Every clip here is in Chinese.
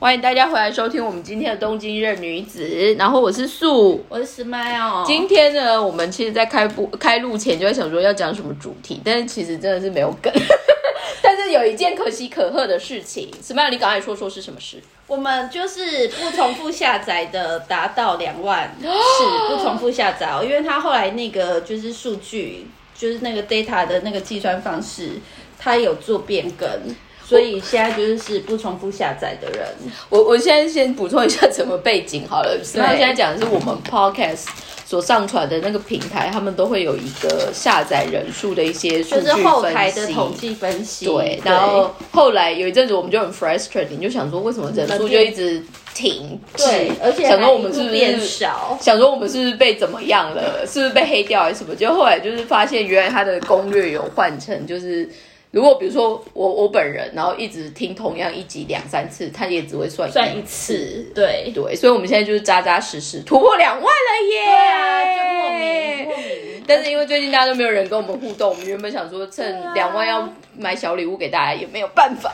欢迎大家回来收听我们今天的东京热女子，然后我是素。我是 Smile。今天呢，我们其实，在开播开录前就在想说要讲什么主题，但是其实真的是没有梗。但是有一件可喜可贺的事情，Smile，你赶快说说是什么事？我们就是不重复下载的达到两万是 不重复下载哦，因为它后来那个就是数据，就是那个 data 的那个计算方式，它有做变更。所以现在就是是不重复下载的人。我我现在先补充一下什么背景好了。然后现在讲的是我们 podcast 所上传的那个平台，他们都会有一个下载人数的一些数据就是后台的统计分析。对，然后后来有一阵子我们就很 frustrating，就想说为什么人数就一直停滞？对，而且想说我们是不是变少？想说我们是不是被怎么样了？是不是被黑掉还是什么？就后来就是发现，原来它的攻略有换成就是。如果比如说我我本人，然后一直听同样一集两三次，他也只会算算一次，对对，所以我们现在就是扎扎实实突破两万了耶！对啊，就莫名莫名。但是因为最近大家都没有人跟我们互动，我们原本想说趁两万要买小礼物给大家，也没有办法。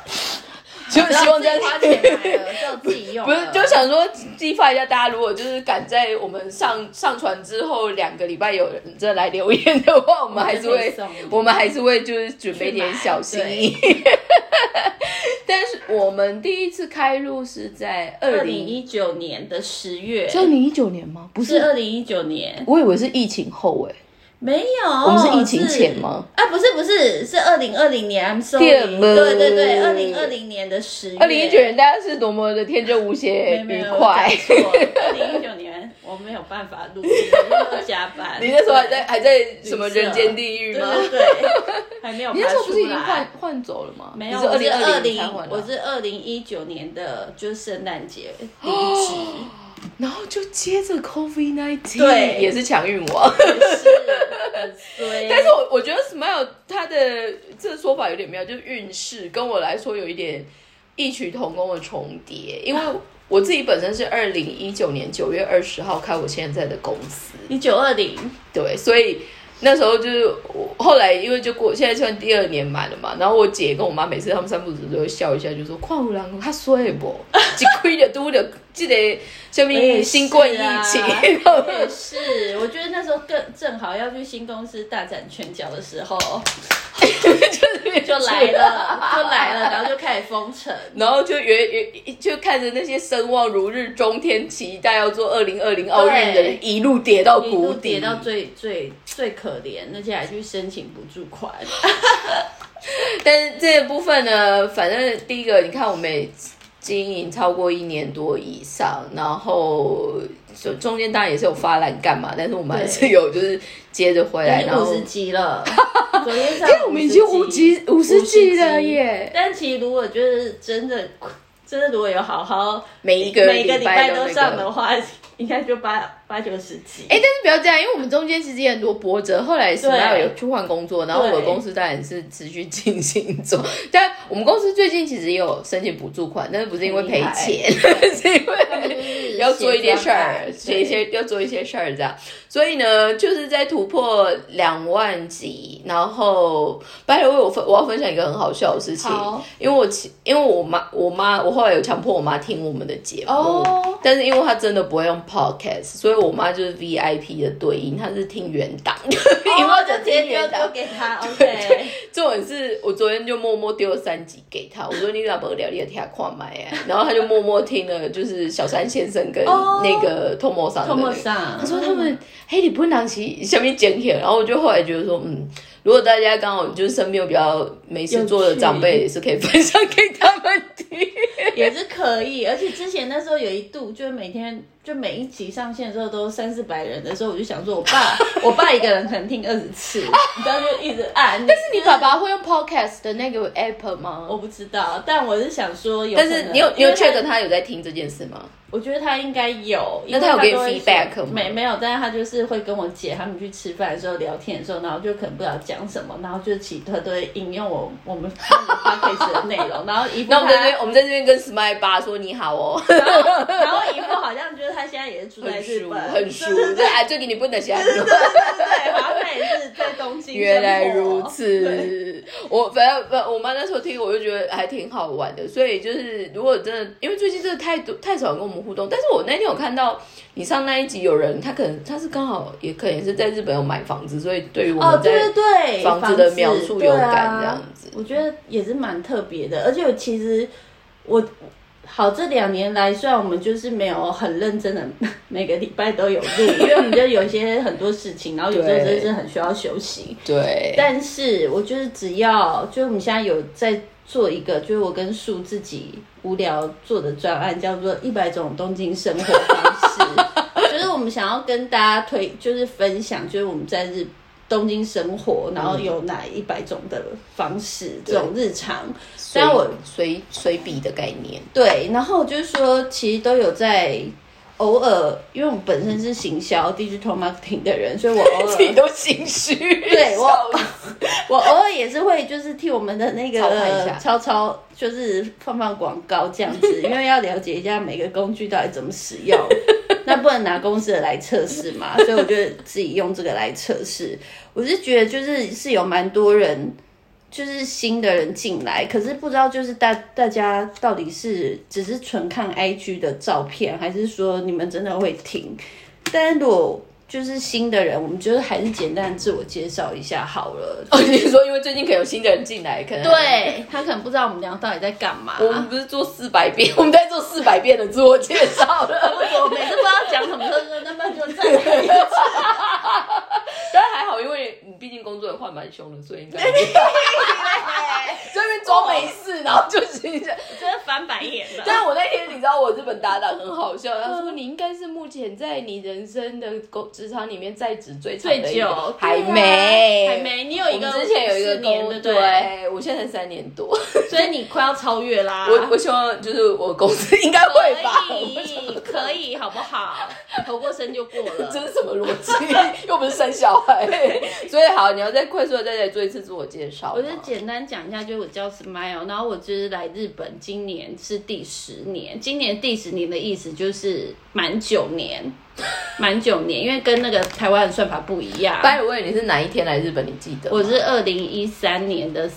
就希望在花钱买了，就自己用。不是，就想说激发一下大家，如果就是赶在我们上上传之后两个礼拜有人再来留言的话，我们还是会，我们还是会就是准备点小心意。但是我们第一次开录是在二零一九年的十月，是二零一九年吗？不是二零一九年，我以为是疫情后哎。没有，我们是疫情前吗？啊，不是不是，是二零二零年。I'm sorry，对对对，二零二零年的十月。二零一九年大家是多么的天真无邪、愉快。二零一九年我没有办法录，加班。你那时候还在还在什么人间地狱吗？对对，还没有。你那时候不是已经换换走了吗？没有，我是二零，我是二零一九年的，就是圣诞节离职。然后就接着 COVID nineteen，对，也是强运王，是，但是我我觉得 Smile 他的这个说法有点妙，就是运势跟我来说有一点异曲同工的重叠，因为我自己本身是二零一九年九月二十号开我现在的公司，一九二零，对，所以。那时候就是我后来因为就过现在算第二年满了嘛，然后我姐跟我妈每次他们三步子都会笑一下，就说矿人他衰不，一亏就都的记得下面新冠疫情，也是，我觉得那时候更正好要去新公司大展拳脚的时候。就就来了，就来了，然后就开始封城，然后就原原就看着那些声望如日中天、期待要做二零二零奥运的人，一路跌到谷底，跌到最最最可怜，那些还去申请补助款。但是这部分呢，反正第一个，你看我们经营超过一年多以上，然后。中中间当然也是有发懒干嘛，但是我们还是有就是接着回来，然后五十集了，昨天上我们已经五集五十集了耶。但其实如果就是真的真的如果有好好每一个每个礼拜都上的话。应该就八八九十几。哎，但是不要这样，因为我们中间其实也很多波折。后来是要有去换工作，然后我的公司当然是持续进行中。但我们公司最近其实也有申请补助款，但是不是因为赔钱，是因为要做一些事儿，写一些要做一些事儿这样。所以呢，就是在突破两万级，然后拜托为我分我要分享一个很好笑的事情，因为我因为我妈我妈我后来有强迫我妈听我们的节目，但是因为她真的不会用。Podcast，所以我妈就是 VIP 的对应，她是听原档，因为就直接丢丢给她。OK，这种是我昨天就默默丢了三集给她，我说你咋不聊你听看麦啊？然后她就默默听了，就是小三先生跟那个托莫桑，托莫桑，她说他们嘿你不能起下面剪片，然后我就后来觉得说嗯。如果大家刚好就是身边有比较没事做的长辈，也是可以分享给他们听，也是可以。而且之前那时候有一度，就是每天就每一集上线的时候都三四百人的时候，我就想说，我爸 我爸一个人可能听二十次，然后就一直按。但是你爸爸会用 Podcast 的那个 App 吗？我不知道，但我是想说有，但是你有你有 check 他有在听这件事吗？我觉得他应该有，因为他有给 feedback 吗？没没有，但是他就是会跟我姐他们去吃饭的时候聊天的时候，然后就可能不知道讲什么，然后就其他都会引用我我们 podcast 的内容，然后一副那我们在这边我们在这边跟 Smile 爸说你好哦，然后一副好像觉得他现在也是住在日本，很熟，对啊，就给你不能想，对对对，好像他也是在东京。原来如此，我反正反我妈那时候听我就觉得还挺好玩的，所以就是如果真的，因为最近真的太多太少跟我们。互动，但是我那天有看到你上那一集，有人他可能他是刚好也可能是在日本有买房子，所以对于我们对房子的描述有感这样子，我觉得也是蛮特别的。而且其实我好这两年来，虽然我们就是没有很认真的 每个礼拜都有录，因为我们就有一些很多事情，然后有时候真的是很需要休息。对，但是我就是只要就是我们现在有在。做一个就是我跟树自己无聊做的专案，叫做一百种东京生活方式。就是我们想要跟大家推，就是分享，就是我们在日东京生活，然后有哪一百种的方式，这种日常。虽然我随随笔的概念，对。然后就是说，其实都有在。偶尔，因为我本身是行销 digital marketing 的人，所以我 偶尔自己都心虚。对我，我偶尔也是会就是替我们的那个超超，就是放放广告这样子，因为要了解一下每个工具到底怎么使用。那不能拿公司的来测试嘛，所以我就自己用这个来测试。我是觉得就是是有蛮多人。就是新的人进来，可是不知道就是大大家到底是只是纯看 IG 的照片，还是说你们真的会听？但如果就是新的人，我们觉得还是简单自我介绍一下好了。哦，你说因为最近可能有新的人进来，可能对他可能不知道我们俩到底在干嘛。我们不是做四百遍，我们在做四百遍的自我介绍了。我每次不知道讲什么，时候说那么就再来一次。但还好，因为你毕竟工作也换蛮凶的，所以应该。这边装没事，然后就是真的翻白眼了。但是我那天你知道，我日本搭档很好笑，他说你应该是目前在你人生的工职场里面在职最最久，还没还没。你有一个之前有一个年的，对，我现在三年多，所以你快要超越啦。我我希望就是我公司应该会吧，可以可以好不好？投过身就过了，这是什么逻辑？又不是生小孩，所以好，你要再快速的再来做一次自我介绍。我就简单讲一下，就是我叫 Smile，然后我就是来日本，今年是第十年。今年第十年的意思就是满九年，满九年，因为跟那个台湾的算法不一样。拜问你是哪一天来日本？你记得？我是二零一三年的。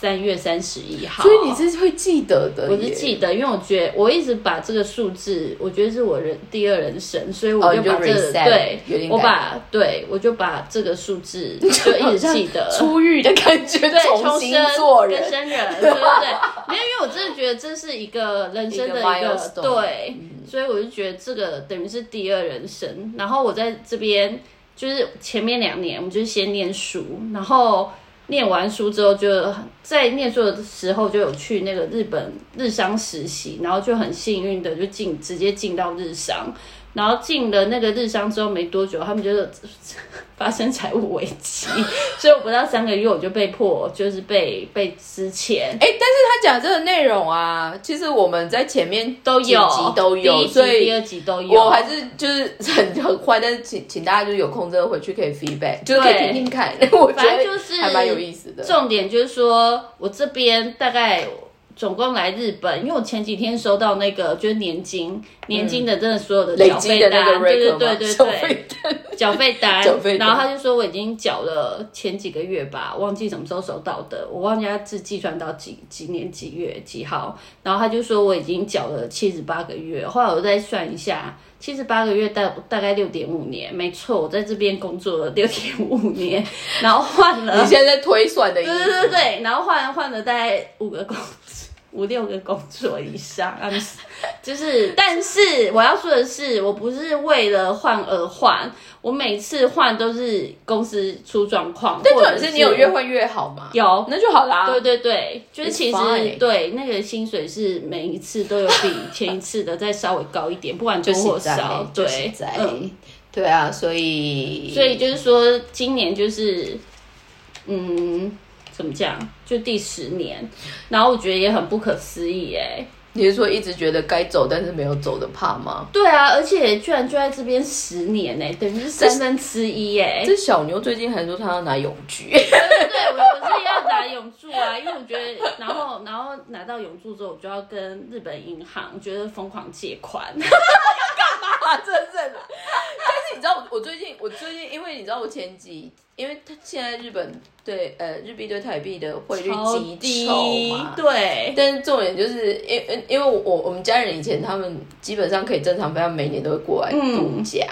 三月三十一号，所以你是会记得的。我是记得，因为我觉得我一直把这个数字，我觉得是我人第二人生，所以我就把这个对，我把对我就把这个数字 就一直记得出狱的感觉，对，重新做人，生人，对对对。没有，因为我真的觉得这是一个人生的一个对，所以我就觉得这个等于是第二人生。然后我在这边就是前面两年，我们就先念书，然后。念完书之后，就在念书的时候就有去那个日本日商实习，然后就很幸运的就进直接进到日商。然后进了那个日商之后没多久，他们就 发生财务危机，所以我不到三个月我就被迫就是被被支遣。哎，但是他讲这个内容啊，其实我们在前面都有都有，所以第二集都有。我还是就是很很坏，但是请请大家就是有空真的回去可以 feedback，就是可以听听看。我觉得就是还蛮有意思的。重点就是说我这边大概。总共来日本，因为我前几天收到那个就是年金，年金的真的所有的缴费单，对对对对对，缴费单。缴费，然后他就说我已经缴了前几个月吧，忘记什么时候收到的，我忘记他是计算到几几年几月几号，然后他就说我已经缴了七十八个月，后来我再算一下，七十八个月大大概六点五年，没错，我在这边工作了六点五年，然后换了，你现在在推算的意思，对对对，然后换换了大概五个工。五六个工作以上，就是，但是我要说的是，我不是为了换而换，我每次换都是公司出状况，或者是你有越换越好吗？有，那就好啦。对对对，就是其实对那个薪水是每一次都有比前一次的再稍微高一点，不管多或少，对，嗯，对啊，所以所以就是说今年就是嗯。怎么讲？就第十年，然后我觉得也很不可思议哎。你是说一直觉得该走但是没有走的怕吗？对啊，而且居然就在这边十年呢，等于是三分之一耶。这小牛最近还说他要拿永居。对对对，我我是要拿永住啊，因为我觉得，然后然后拿到永住之后，我就要跟日本银行觉得疯狂借款。干嘛？真正的？但是你知道我我最近我最近因为你知道我前几。因为他现在日本对呃日币对台币的汇率极低嘛，对。但是重点就是因因为我我们家人以前他们基本上可以正常飞，他每年都会过来度假。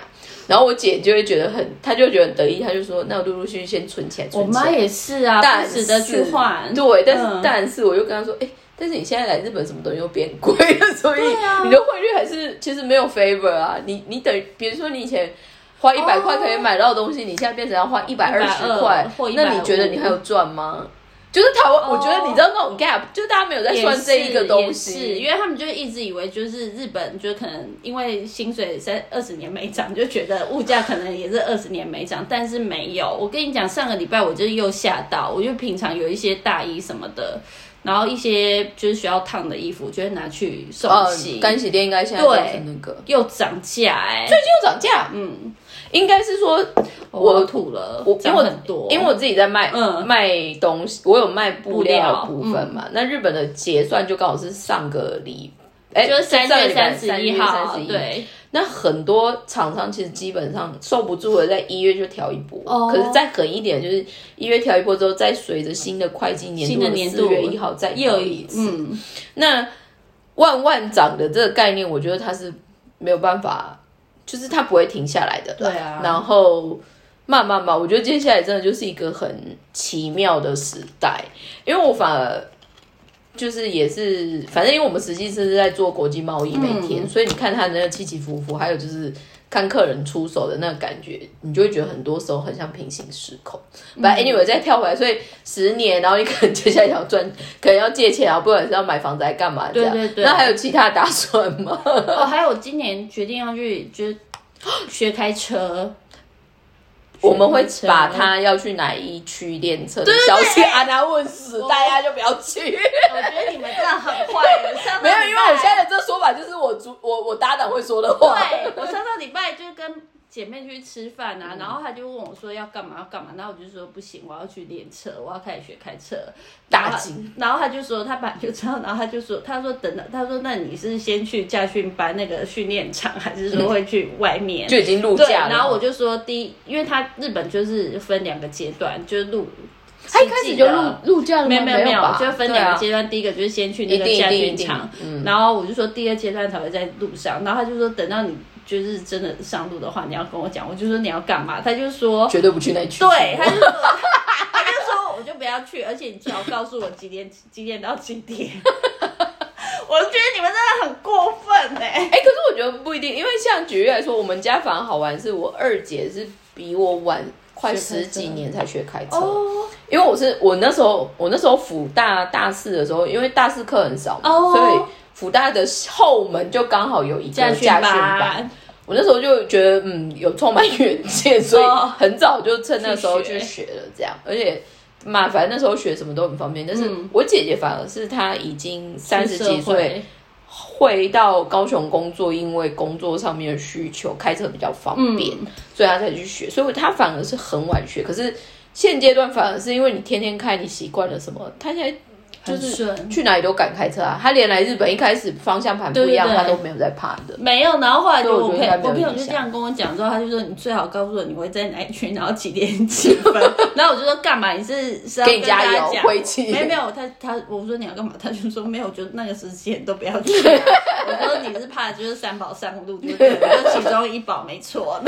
然后我姐就会觉得很，她就觉得很得意，她就说：“那我陆陆续续先存钱。”我妈也是啊，但是的去换。对，但是但是我又跟她说：“哎，但是你现在来日本什么东西又变贵了，所以你的汇率还是其实没有 favor 啊。你你等，比如说你以前。”花一百块可以买到东西，你现在变成要花一百二十块，那你觉得你还有赚吗？就是台湾，我觉得你知道那种 gap，就大家没有在算这一个东西，因为他们就一直以为就是日本，就可能因为薪水三二十年没涨，就觉得物价可能也是二十年没涨，但是没有。我跟你讲，上个礼拜我就又吓到，我就平常有一些大衣什么的。然后一些就是需要烫的衣服，就会拿去送洗。干洗店应该现在对那个又涨价哎，最近又涨价。嗯，应该是说我吐了，我因为很多，因为我自己在卖卖东西，我有卖布料部分嘛。那日本的结算就刚好是上个礼，哎，就是三月三十一号，对。那很多厂商其实基本上受不住了，在一月就调一波。哦。可是再狠一点，就是一月调一波之后，再随着新的会计年度四月一号再又一次。嗯。那万万涨的这个概念，我觉得它是没有办法，就是它不会停下来的。对啊。然后慢慢慢，我觉得接下来真的就是一个很奇妙的时代，因为我反而。就是也是，反正因为我们实际是在做国际贸易，每天，所以你看它那个起起伏伏，还有就是看客人出手的那个感觉，你就会觉得很多时候很像平行时空。But anyway，再跳回来，所以十年，然后你可能接下来要赚，可能要借钱啊，不管是要买房子还干嘛这样。对对对。那还有其他打算吗？哦，还有今年决定要去，就学开车。我们会把他要去哪一区练车的消息安娜问死，大家就不要去。我 觉得你们这样很坏。没有，因为我现在的这说法就是我主我我搭档会说的话。对，我上上礼拜就跟。姐妹去吃饭啊，然后他就问我说要干嘛要干嘛，然后我就说不行，我要去练车，我要开始学开车。大惊。然后他就说他本来就知道，然后他就说他说等等，他说那你是先去驾训班那个训练场，还是说会去外面？就已经录驾了。然后我就说第一，因为他日本就是分两个阶段，就是录。他一开始就录录驾了没有没有没有，就分两个阶段。第一个就是先去那个驾训场，然后我就说第二阶段才会在路上。然后他就说等到你。就是真的上路的话，你要跟我讲。我就说你要干嘛，他就说绝对不去那区。对，他就说 他就说我就不要去，而且你最好告诉我几点几点到几点。我觉得你们真的很过分哎！哎，可是我觉得不一定，因为像举例来说，我们家反而好玩，是我二姐是比我晚快十几年才学开车。哦。因为我是我那时候我那时候辅大大四的时候，因为大四课很少，所以。福大的后门就刚好有一个驾训班，我那时候就觉得嗯有充满远见，所以很早就趁那时候去学了这样，而且嘛反正那时候学什么都很方便。但是我姐姐反而是她已经三十几岁，回到高雄工作，因为工作上面的需求，开车比较方便，所以她才去学。所以她反而是很晚学，可是现阶段反而是因为你天天开，你习惯了什么，她现在。就是去哪里都敢开车啊！他连来日本一开始方向盘不一样，他都没有在怕的。没有，然后后来就我朋友，我朋友就这样跟我讲之后，他就说：“你最好告诉我你会在哪一区，然后几点几分。”然后我就说：“干嘛？你是是要跟大家讲？没有没有，他他我说你要干嘛？他就说没有，就那个时间都不要去。我说你是怕就是三宝上路，就其中一宝没错。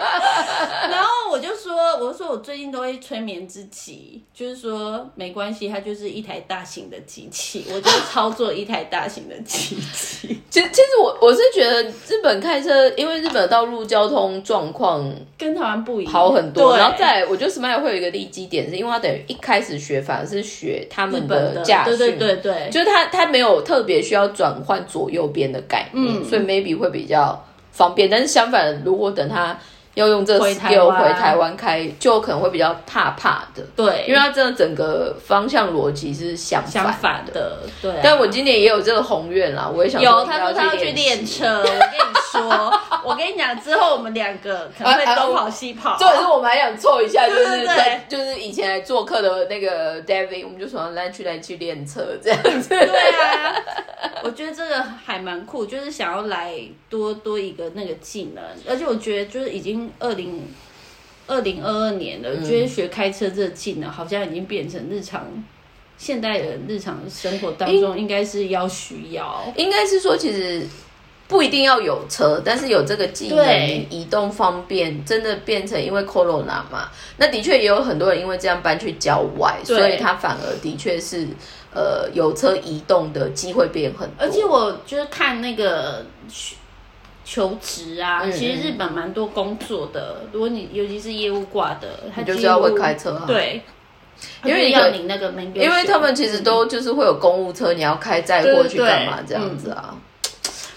然后我就说，我说我最近都会催眠自己，就是说没关系，它就是一。台大型的机器，我就操作一台大型的机器。其实，其实我我是觉得日本开车，因为日本道路交通状况跟台湾不一样，好很多。然后再，我觉得 Smile 会有一个利基点，是因为它等于一开始学反而是学他们的驾训，对对对对，就是他他没有特别需要转换左右边的概念，所以 maybe 会比较方便。但是相反，如果等他要用这回 skill 回台湾开，就可能会比较怕怕的。对，因为它真的整个方向逻辑是相相反的。对，但我今年也有这个宏愿啦，我也想有他说他要去练车。我跟你说，我跟你讲，之后我们两个可能会东跑西跑。这也是我们还想凑一下，就是 就是以前来做客的那个 David，我们就说来去来去练车这样子。对啊，我觉得这个还蛮酷，就是想要来多多一个那个技能，而且我觉得就是已经二零二零二二年了，觉得学开车这个技能好像已经变成日常现代人日常生活当中应该是要需要，应该是说其实不一定要有车，但是有这个技能，移动方便，真的变成因为 Corona 嘛，那的确也有很多人因为这样搬去郊外，所以他反而的确是呃有车移动的机会变很多，而且我就是看那个。求职啊，其实日本蛮多工作的。如果你尤其是业务挂的，他就是要会开车啊。对，因为要你那个，因为他们其实都就是会有公务车，你要开载过去干嘛这样子啊？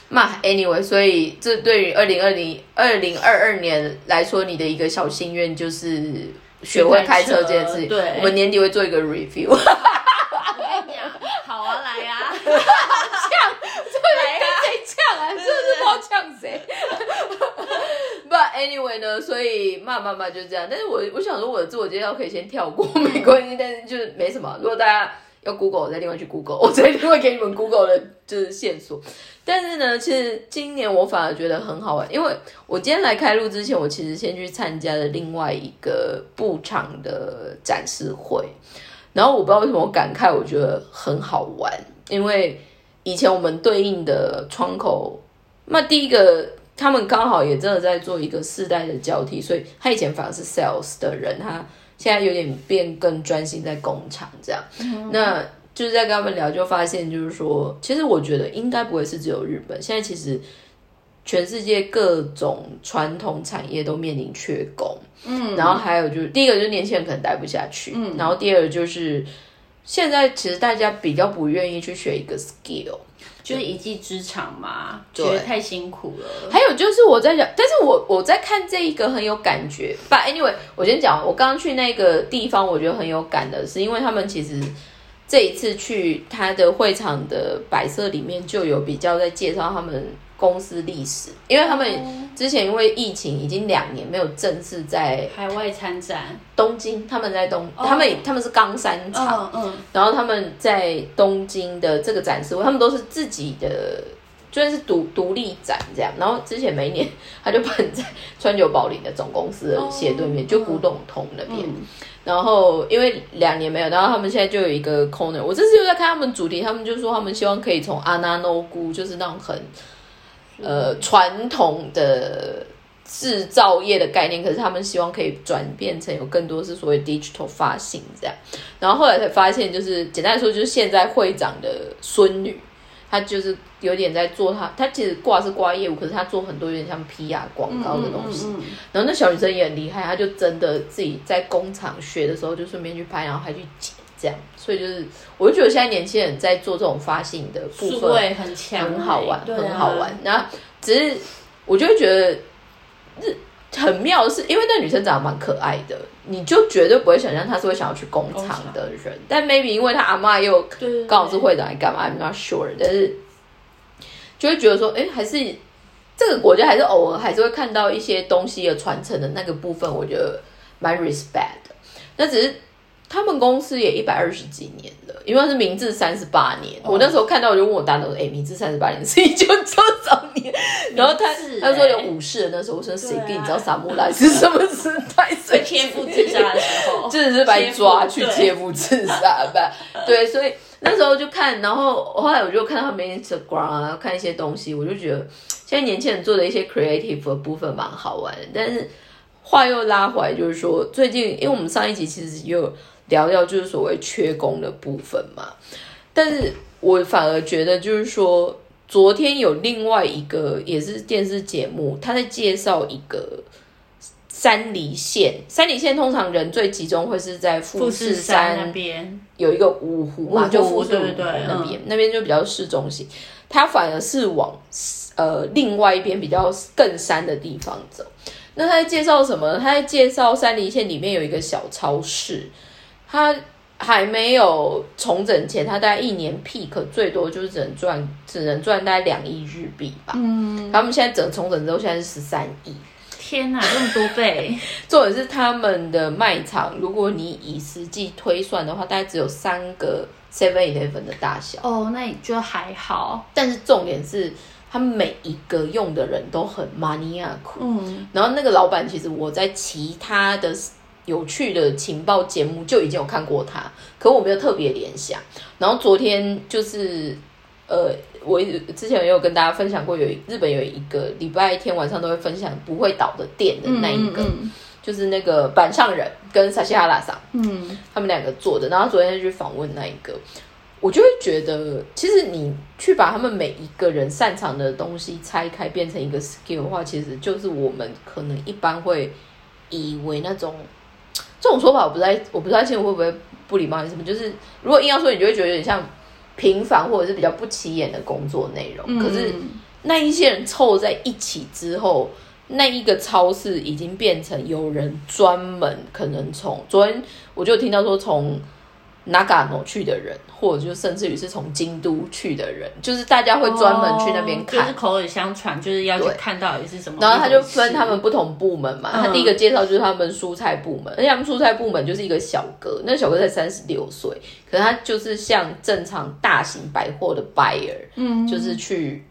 那 anyway，所以这对于二零二零二零二二年来说，你的一个小心愿就是学会开车这件事情。对，我们年底会做一个 review。我跟你讲，好啊，来呀。呛谁？But anyway 呢，所以慢慢慢就这样。但是我我想说，我的自我介绍可以先跳过，没关系。但是就是没什么。如果大家要 Google，我再另外去 Google，我再另外给你们 Google 的就是线索。但是呢，其实今年我反而觉得很好玩，因为我今天来开录之前，我其实先去参加了另外一个布场的展示会。然后我不知道为什么我感慨，我觉得很好玩，因为以前我们对应的窗口。那第一个，他们刚好也真的在做一个世代的交替，所以他以前反而是 sales 的人，他现在有点变更专心在工厂这样。那就是在跟他们聊，就发现就是说，其实我觉得应该不会是只有日本，现在其实全世界各种传统产业都面临缺工。嗯，然后还有就是第一个就是年轻人可能待不下去，嗯，然后第二就是现在其实大家比较不愿意去学一个 skill。就是一技之长嘛，觉得太辛苦了。还有就是我在讲，但是我我在看这一个很有感觉。But anyway，我先讲，我刚刚去那个地方，我觉得很有感的是，因为他们其实这一次去他的会场的摆设里面就有比较在介绍他们。公司历史，因为他们之前因为疫情已经两年没有正式在海外参展，东京他们在东，他们他们是冈山厂，嗯，然后他们在东京的这个展示会，他们都是自己的，就是独独立展这样。然后之前每一年他就办在川久保玲的总公司的斜对面，就古董通那边。然后因为两年没有，然后他们现在就有一个 corner。我这次又在看他们主题，他们就说他们希望可以从阿纳诺姑，就是那种很。呃，传统的制造业的概念，可是他们希望可以转变成有更多是所谓 digital 发行这样。然后后来才发现，就是简单来说，就是现在会长的孙女，她就是有点在做她，她其实挂是挂业务，可是她做很多有点像 PR 广告的东西。然后那小女生也很厉害，她就真的自己在工厂学的时候，就顺便去拍，然后还去剪。这样，所以就是，我就觉得现在年轻人在做这种发信的部分很强，很好玩，很好玩。然后只是，我就会觉得日很妙的是，因为那女生长得蛮可爱的，你就绝对不会想象她是会想要去工厂的人。但 maybe 因为她阿妈又刚好是会长，来干嘛？I'm not sure。但是就会觉得说，哎，还是这个国家还是偶尔还是会看到一些东西的传承的那个部分，我觉得蛮 respect 的。那只是。他们公司也一百二十几年了，因为是明治三十八年。我那时候看到，我就问我大哥说：“哎，明治三十八年是一九多少年？”然后他他说有武士的那时候，我说谁给你知道萨姆莱是什么时代？被切腹自杀的时候，真 的是把你抓去切腹自杀吧？对，所以那时候就看，然后后来我就看到他们 Instagram 啊，看一些东西，我就觉得现在年轻人做的一些 creative 的部分蛮好玩的。但是话又拉回来，就是说最近，因为我们上一集其实有。聊聊就是所谓缺工的部分嘛，但是我反而觉得就是说，昨天有另外一个也是电视节目，他在介绍一个山梨县。山梨县通常人最集中会是在富士山那边，有一个五湖嘛，就富士对那边，那边就比较市中心。他反而是往呃另外一边比较更山的地方走。那他在介绍什么？他在介绍山梨县里面有一个小超市，他还没有重整前，他大概一年 peak 最多就是只能赚，只能赚大概两亿日币吧。嗯，他们现在整重整之后，现在是十三亿。天哪，这么多倍！重点是他们的卖场，如果你以实际推算的话，大概只有三个 Seven Eleven 的大小。哦，那也就还好。但是重点是，他们每一个用的人都很 mania 嗯，然后那个老板，其实我在其他的有趣的情报节目就已经有看过他，可我没有特别联想。然后昨天就是，呃。我之前也有跟大家分享过，有日本有一个礼拜天晚上都会分享不会倒的店的那一个，就是那个板上人跟萨西哈拉桑，嗯，他们两个做的。然后昨天去访问那一个，我就会觉得，其实你去把他们每一个人擅长的东西拆开变成一个 skill 的话，其实就是我们可能一般会以为那种这种说法，我不太我不太清楚会不会不礼貌还是什么。就是如果硬要说，你就会觉得有点像。平凡或者是比较不起眼的工作内容，可是那一些人凑在一起之后，那一个超市已经变成有人专门可能从昨天我就听到说从。Nagano 去的人，或者就甚至于是从京都去的人，就是大家会专门去那边看，就是口耳相传，就是要去看到底是什么。然后他就分他们不同部门嘛，他第一个介绍就是他们蔬菜部门，而且他们蔬菜部门就是一个小哥，那小哥才三十六岁，可是他就是像正常大型百货的 buyer，嗯，就是去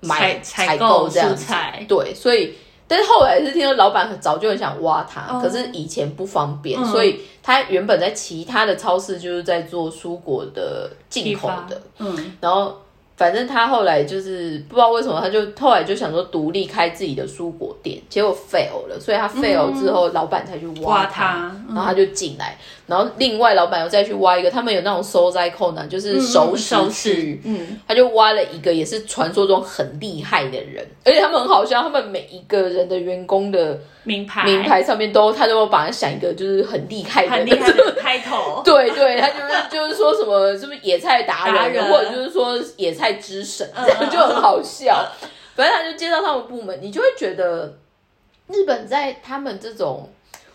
买采购这样子，对，所以。但是后来是听说老板早就很想挖他，可是以前不方便，所以他原本在其他的超市就是在做蔬果的进口的，嗯，然后。反正他后来就是不知道为什么，他就后来就想说独立开自己的蔬果店，结果 fail 了，所以他 fail 之后，老板才去挖他，然后他就进来，然后另外老板又再去挖一个，他们有那种收灾扣呢，就是熟食区，嗯，他就挖了一个也是传说中很厉害的人，而且他们很好笑，他们每一个人的员工的。名牌名牌上面都，他都把它想一个就是很厉害的，很厉害的开头。对对，他就是就是说什么是不是野菜达人，或者就是说野菜之神，这样就很好笑。反正他就接到他们部门，你就会觉得日本在他们这种，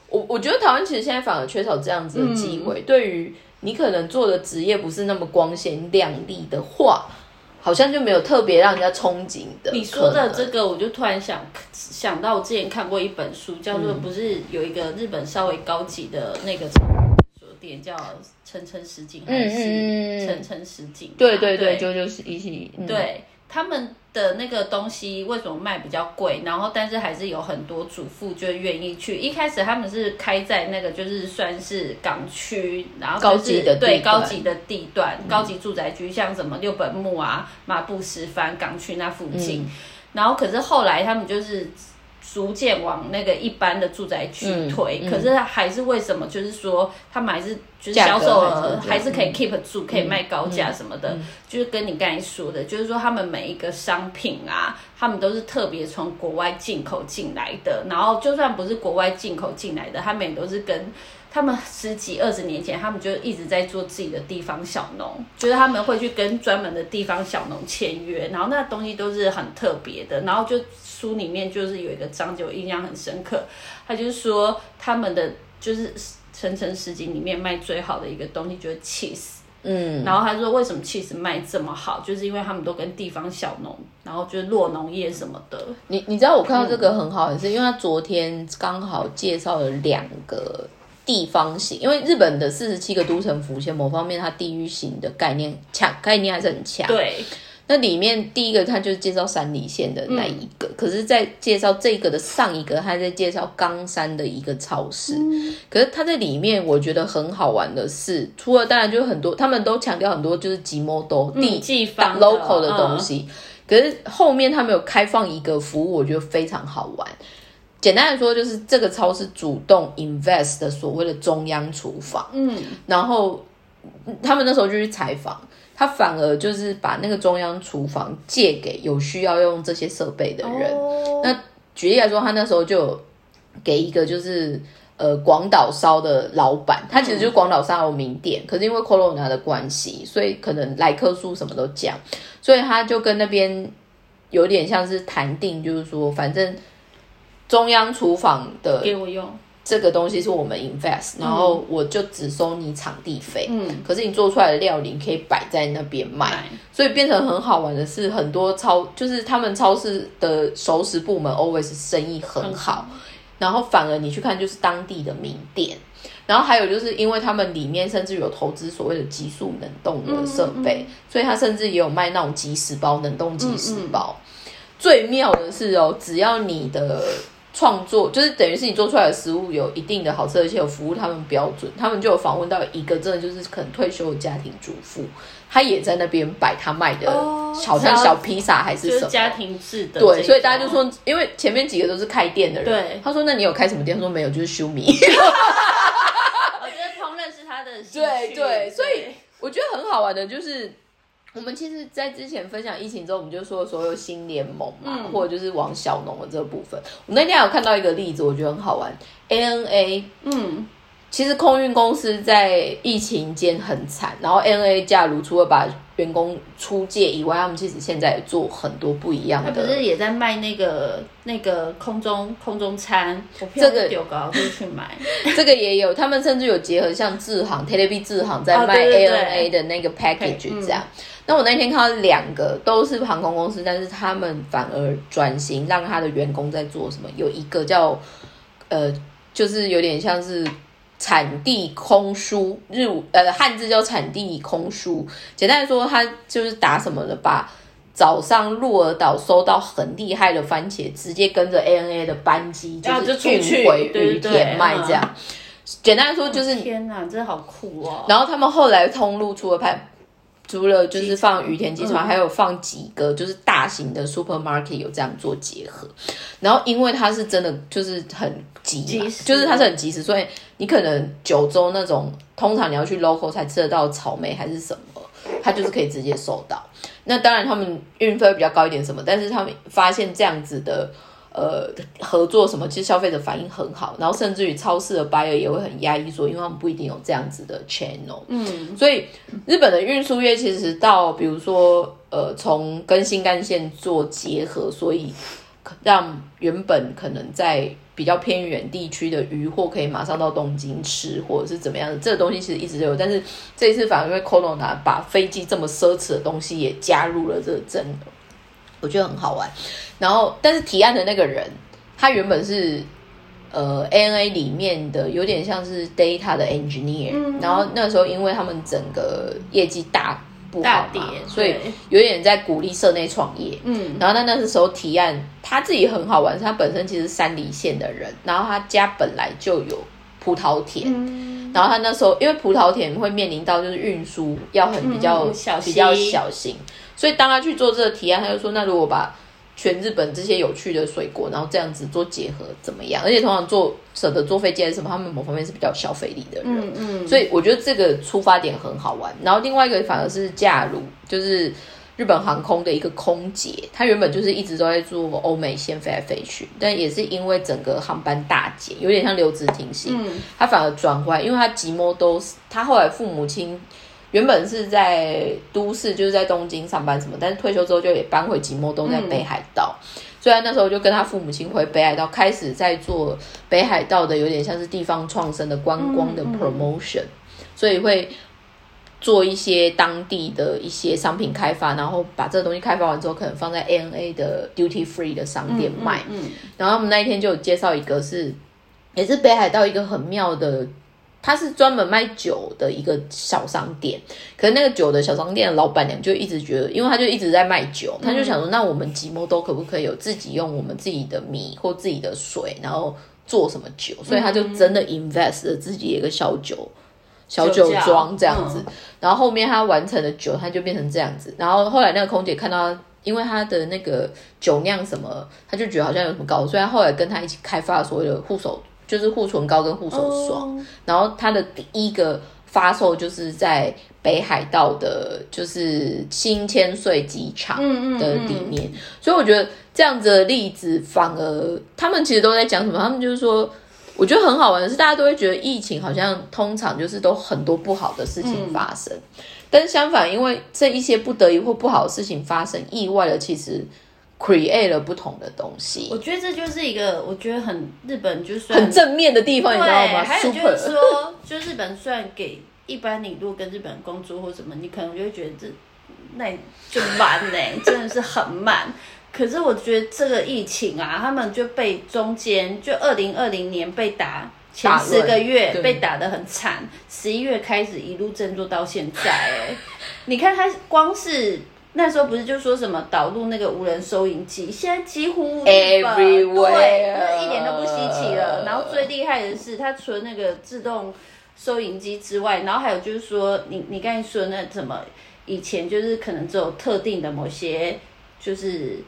我我觉得台湾其实现在反而缺少这样子的机会。对于你可能做的职业不是那么光鲜亮丽的话。好像就没有特别让人家憧憬的。你说的这个，我就突然想想到，我之前看过一本书，叫做不是有一个日本稍微高级的那个书店，叫层层实景还是层层实景？对对对，就就是一起对。他们的那个东西为什么卖比较贵？然后，但是还是有很多主妇就愿意去。一开始他们是开在那个就是算是港区，然后高级的对高级的地段、高级住宅区，像什么六本木啊、马布石帆港区那附近。然后，可是后来他们就是。逐渐往那个一般的住宅区推，可是还是为什么？就是说他们还是就是销售额还是可以 keep 住，可以卖高价什么的。就是跟你刚才说的，就是说他们每一个商品啊，他们都是特别从国外进口进来的。然后就算不是国外进口进来的，他们也都是跟他们十几二十年前，他们就一直在做自己的地方小农，就是他们会去跟专门的地方小农签约，然后那东西都是很特别的，然后就。书里面就是有一个章节，我印象很深刻。他就是说，他们的就是层层实景里面卖最好的一个东西就是 cheese。嗯，然后他说为什么 cheese 卖这么好，就是因为他们都跟地方小农，然后就是落农业什么的。你你知道我看到这个很好，也是因为他昨天刚好介绍了两个地方型，因为日本的四十七个都城府县某方面它地域型的概念强，概念还是很强。对。那里面第一个他就是介绍山梨县的那一个，可是，在介绍这个的上一个，他在介绍冈山的一个超市。可是他在里面，我觉得很好玩的是，除了当然就很多，他们都强调很多就是吉摩多地方 local 的东西。可是后面他们有开放一个服务，我觉得非常好玩。简单的说，就是这个超市主动 invest 的所谓的中央厨房。嗯，然后他们那时候就去采访。他反而就是把那个中央厨房借给有需要用这些设备的人。那举例来说，他那时候就给一个就是呃广岛烧的老板，他其实就是广岛烧有名店，可是因为 corona 的关系，所以可能来客数什么都降，所以他就跟那边有点像是谈定，就是说反正中央厨房的给我用。这个东西是我们 invest，然后我就只收你场地费。嗯，可是你做出来的料理可以摆在那边卖，所以变成很好玩的是，很多超就是他们超市的熟食部门 always 生意很好，然后反而你去看就是当地的名店，然后还有就是因为他们里面甚至有投资所谓的急速冷冻的设备，所以他甚至也有卖那种即食包、冷冻即食包。最妙的是哦，只要你的。创作就是等于是你做出来的食物有一定的好吃，而且有服务他们标准。他们就有访问到一个真的就是可能退休的家庭主妇，他也在那边摆他卖的，好像小披萨还是什么家庭式的。对，所以大家就说，因为前面几个都是开店的人，对，他说那你有开什么店？他说没有，就是修米。我觉得烹饪是他的对对，所以我觉得很好玩的就是。我们其实，在之前分享疫情之后，我们就说所有新联盟嘛，或者就是往小农的这个部分。我那天有看到一个例子，我觉得很好玩。ANA，嗯，其实空运公司在疫情间很惨，然后 ANA 假如除了把员工出借以外，他们其实现在也做很多不一样的。不是也在卖那个那个空中空中餐？这个丢高可以去买。这个也有，他们甚至有结合像智航、t e l e v 智航在卖 ANA 的那个 package 这样。那我那天看到两个都是航空公司，但是他们反而转型，让他的员工在做什么？有一个叫呃，就是有点像是产地空输，日呃汉字叫产地空输。简单来说，他就是打什么的，把早上鹿儿岛收到很厉害的番茄，直接跟着 ANA 的班机就是运回羽田卖这样。简单来说就是天哪，真的好酷哦！然后他们后来通路出了派。除了就是放羽田机场，还有放几个就是大型的 supermarket 有这样做结合，然后因为它是真的就是很急，就是它是很及时，所以你可能九州那种通常你要去 local 才吃得到草莓还是什么，它就是可以直接收到。那当然他们运费比较高一点什么，但是他们发现这样子的。呃，合作什么？其实消费者反应很好，然后甚至于超市的 buyer 也会很压抑，说因为他们不一定有这样子的 channel。嗯，所以日本的运输业其实到比如说呃，从跟新干线做结合，所以让原本可能在比较偏远地区的渔货可以马上到东京吃，或者是怎么样的，这个东西其实一直都有。但是这一次反而因为 Corona 把飞机这么奢侈的东西也加入了这个阵容。我觉得很好玩，然后但是提案的那个人，他原本是呃 ANA 里面的有点像是 data 的 engineer，然后那时候因为他们整个业绩大不好嘛，所以有点在鼓励社内创业。嗯，然后那那时候提案他自己很好玩，他本身其实山梨县的人，然后他家本来就有葡萄田，然后他那时候因为葡萄田会面临到就是运输要很比较比较小心。所以当他去做这个提案，他就说：“那如果把全日本这些有趣的水果，然后这样子做结合，怎么样？而且通常做舍得坐飞机还是什么，他们某方面是比较消费力的人。嗯嗯。所以我觉得这个出发点很好玩。然后另外一个反而是假如就是日本航空的一个空姐，她原本就是一直都在做欧美线飞来飞去，但也是因为整个航班大减，有点像留职停薪，她反而转回来，因为她寂寞都是她后来父母亲。原本是在都市，就是在东京上班什么，但是退休之后就也搬回吉摩都在北海道，虽然那时候就跟他父母亲回北海道，开始在做北海道的有点像是地方创生的观光的 promotion，所以会做一些当地的一些商品开发，然后把这个东西开发完之后，可能放在 ANA 的 duty free 的商店卖。然后我们那一天就有介绍一个是，也是北海道一个很妙的。他是专门卖酒的一个小商店，可是那个酒的小商店的老板娘就一直觉得，因为他就一直在卖酒，他就想说，那我们吉摩都可不可以有自己用我们自己的米或自己的水，然后做什么酒？所以他就真的 invest 了自己一个小酒小酒庄这样子，然后后面他完成了酒，他就变成这样子。然后后来那个空姐看到，因为他的那个酒酿什么，他就觉得好像有什么高，所以他后来跟他一起开发所谓的护手。就是护唇膏跟护手霜，然后它的第一个发售就是在北海道的，就是新千岁机场的里面，所以我觉得这样子的例子反而他们其实都在讲什么？他们就是说，我觉得很好玩的是，大家都会觉得疫情好像通常就是都很多不好的事情发生，但是相反，因为这一些不得已或不好的事情发生，意外的其实。Create 了不同的东西。我觉得这就是一个，我觉得很日本就是很正面的地方，你知道吗？还有就是说，就日本虽然给一般你如果跟日本工作或什么，你可能就会觉得这那就慢呢，真的是很慢。可是我觉得这个疫情啊，他们就被中间就二零二零年被打前十个月被打的很惨，十一月开始一路振作到现在。哎，你看他光是那时候不是就说什么导入那个无人收银机，现在几乎 everywhere，对，一点都不稀奇了。然后最厉害的是，它除了那个自动收银机之外，然后还有就是说，你你刚才说那什么以前就是可能只有特定的某些就是。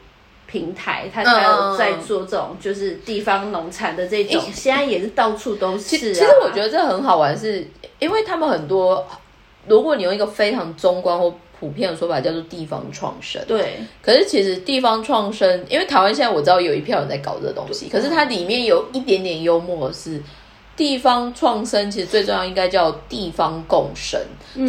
平台，它才有在做这种就是地方农产的这种，现在也是到处都是。其实我觉得这很好玩，是因为他们很多，如果你用一个非常中观或普遍的说法，叫做地方创生。对。可是其实地方创生，因为台湾现在我知道有一票人在搞这东西，可是它里面有一点点幽默，是地方创生，其实最重要应该叫地方共生。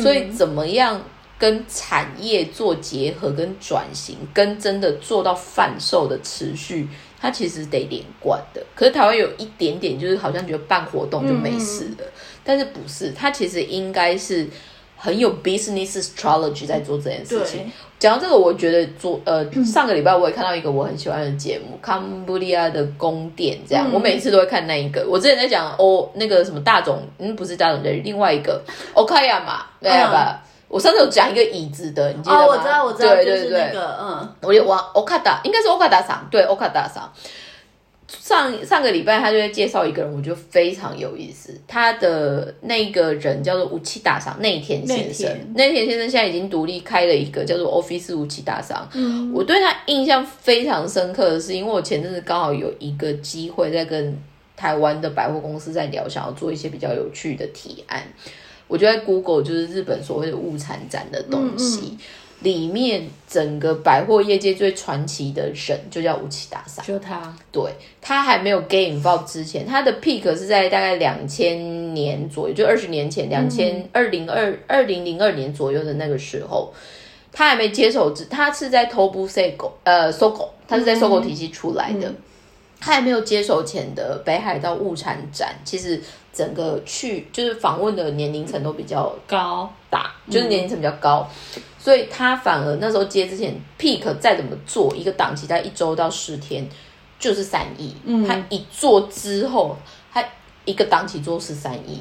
所以怎么样？跟产业做结合、跟转型、跟真的做到贩售的持续，它其实得连贯的。可是台湾有一点点，就是好像觉得办活动就没事了，但是不是？它其实应该是很有 business astrology 在做这件事情。讲到这个，我觉得昨呃上个礼拜我也看到一个我很喜欢的节目，康布利亚的宫殿，这样我每次都会看那一个。我之前在讲哦，那个什么大总，嗯，不是大总，就是另外一个 Okaya 嘛，对吧？我上次有讲一个椅子的，你记得吗？哦，我知道，我知道，就是那个，嗯，我我 Okada 应该是 Okada 桑，对，Okada 桑。上上个礼拜他就会介绍一个人，我觉得非常有意思。他的那个人叫做武器大赏内田先生，内田先生现在已经独立开了一个叫做 Office 武器大赏。嗯，我对他印象非常深刻的是，因为我前阵子刚好有一个机会在跟台湾的百货公司在聊，想要做一些比较有趣的提案。我就在 Google，就是日本所谓的物产展的东西，里面整个百货业界最传奇的神就叫武器大赏，就他。对他还没有 Game Involve 之前，他的 peak 是在大概两千年左右，就二十年前，两千二零二二零零二年左右的那个时候，他还没接手，他是在 Tobu Sego，呃，Sogo，他是在 Sogo 体系出来的，他还没有接手前的北海道物产展，其实。整个去就是访问的年龄层都比较高。大，就是年龄层比较高，所以他反而那时候接之前 peak 再怎么做一个档期，在一周到十天就是三亿。嗯，他一做之后，他一个档期做十三亿，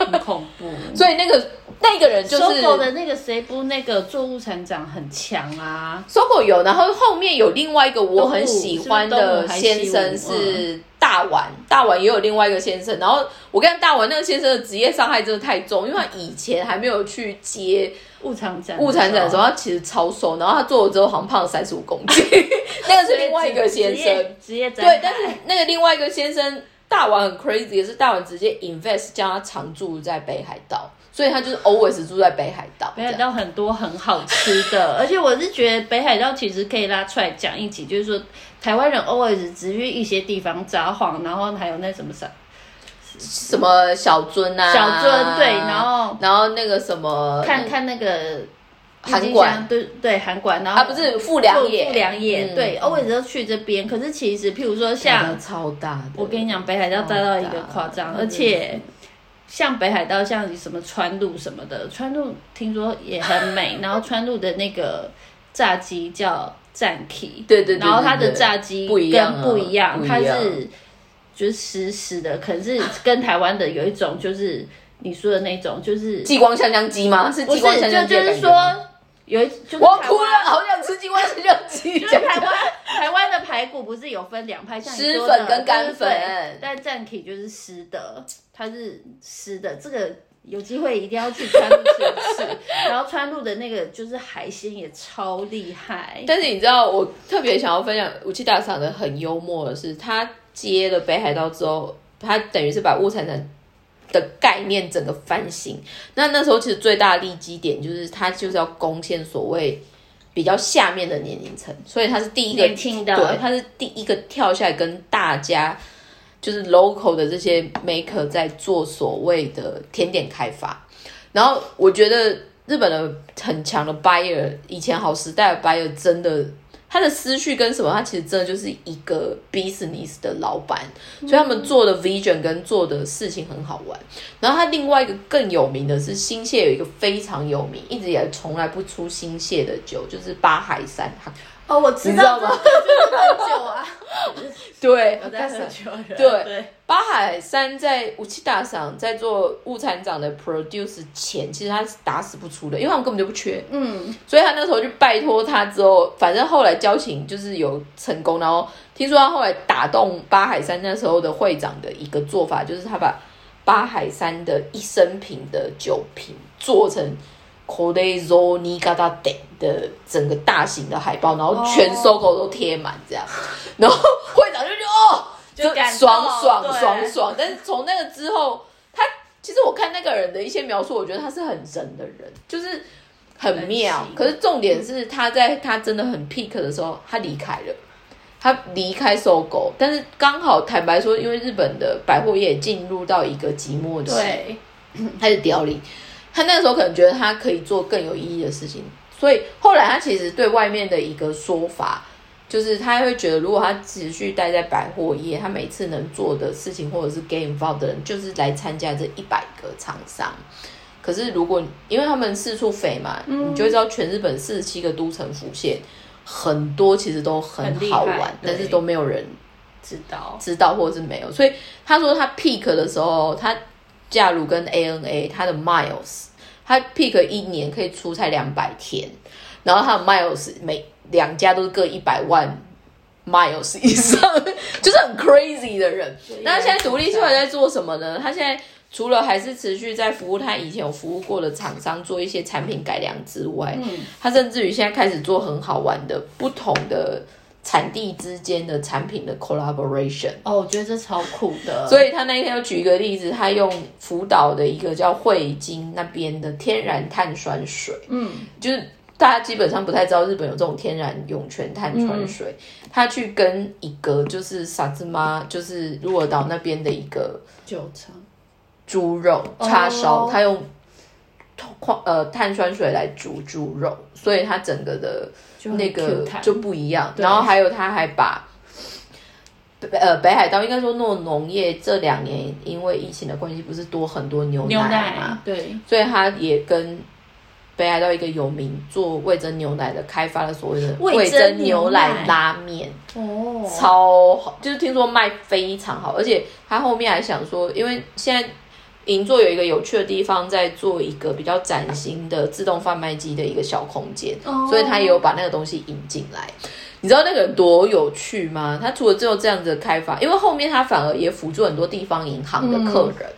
很恐怖。所以那个。那个人就是搜狗的那个谁不那个作物成长很强啊，搜狗有，然后后面有另外一个我很喜欢的先生是大碗，大碗也有另外一个先生，然后我跟大碗那个先生的职业伤害真的太重，因为他以前还没有去接物产展，物产展的时候他其实超瘦，然后他做了之后好像胖了三十五公斤，那个是另外一个先生，职业对，但是那个另外一个先生大丸很 crazy，也是大丸直接 invest 将他常住在北海道。所以他就是 always 住在北海道。北海道很多很好吃的，而且我是觉得北海道其实可以拉出来讲一集，就是说台湾人 always 只去一些地方札幌，然后还有那什么什什么小樽啊，小樽对，然后然后那个什么看看那个韩馆，对对韩馆，然后啊不是富良野，富良野对，always 都去这边。可是其实譬如说像超大，我跟你讲北海道大到一个夸张，而且。像北海道，像什么川路什么的，川路听说也很美。然后川路的那个炸鸡叫战 K，对对，然后它的炸鸡不一样，不一样，它是就是湿湿的，可是跟台湾的有一种就是你说的那种就是激光香香鸡吗？是激光香香鸡就是说有一，我哭了，好想吃激光香香鸡。就是台湾台湾的排骨不是有分两派，像湿粉跟干粉，但战 K 就是湿的。它是湿的，这个有机会一定要去川路吃一次。然后川路的那个就是海鲜也超厉害。但是你知道，我特别想要分享武器大厂的很幽默的是，他接了北海道之后，他等于是把物产展的概念整个翻新。那那时候其实最大的利基点就是他就是要攻陷所谓比较下面的年龄层，所以他是第一个对，他是第一个跳下来跟大家。就是 local 的这些 maker 在做所谓的甜点开发，然后我觉得日本的很强的 buyer，以前好时代的 buyer 真的他的思绪跟什么，他其实真的就是一个 business 的老板，所以他们做的 vision 跟做的事情很好玩。然后他另外一个更有名的是新泻有一个非常有名，一直以来从来不出新泻的酒，就是八海山。哦，我知道吗？就。对。对，八海山在武器大赏在做物产长的 produce 前，其实他是打死不出的，因为他们根本就不缺。嗯，所以他那时候就拜托他之后，反正后来交情就是有成功。然后听说他后来打动八海山那时候的会长的一个做法，就是他把八海山的一生瓶的酒瓶做成 c o d e z o Nigada d 的整个大型的海报，然后全搜狗都贴满这样，然后会长就觉得哦。就爽爽爽爽，但是从那个之后，他其实我看那个人的一些描述，我觉得他是很神的人，就是很妙。可是重点是他在他真的很 peak 的时候，他离开了，他离开搜狗，但是刚好坦白说，因为日本的百货业进入到一个寂寞期，他就凋零。他那个时候可能觉得他可以做更有意义的事情，所以后来他其实对外面的一个说法。就是他会觉得，如果他持续待在百货业，他每次能做的事情，或者是 game involved 的人，就是来参加这一百个厂商。可是如果因为他们四处飞嘛，你就知道全日本四十七个都城府县，很多其实都很好玩，但是都没有人知道，知道或者是没有。所以他说他 peak 的时候，他假如跟 ANA 他的 miles，他 pick 一年可以出差两百天，然后他的 miles 每两家都是各一百万 miles 以上，就是很 crazy 的人。那他现在独立出来在做什么呢？他现在除了还是持续在服务他以前有服务过的厂商，做一些产品改良之外，嗯，他甚至于现在开始做很好玩的不同的产地之间的产品的 collaboration。哦，我觉得这超酷的。所以他那一天又举一个例子，他用福岛的一个叫汇金那边的天然碳酸水，嗯，就是。大家基本上不太知道日本有这种天然涌泉碳酸水，他去跟一个就是傻子妈，就是鹿儿岛那边的一个酒厂猪肉叉烧，他用矿呃碳酸水来煮猪肉，所以它整个的那个就不一样。然后还有他还把呃北海道应该说诺农业这两年因为疫情的关系，不是多很多牛奶嘛？对，所以他也跟。北海道一个有名做味增牛奶的，开发了所谓的味增牛奶拉面，哦，超好，就是听说卖非常好，而且他后面还想说，因为现在银座有一个有趣的地方，在做一个比较崭新的自动贩卖机的一个小空间，所以他也有把那个东西引进来。你知道那个多有趣吗？他除了只有这样子的开发，因为后面他反而也辅助很多地方银行的客人，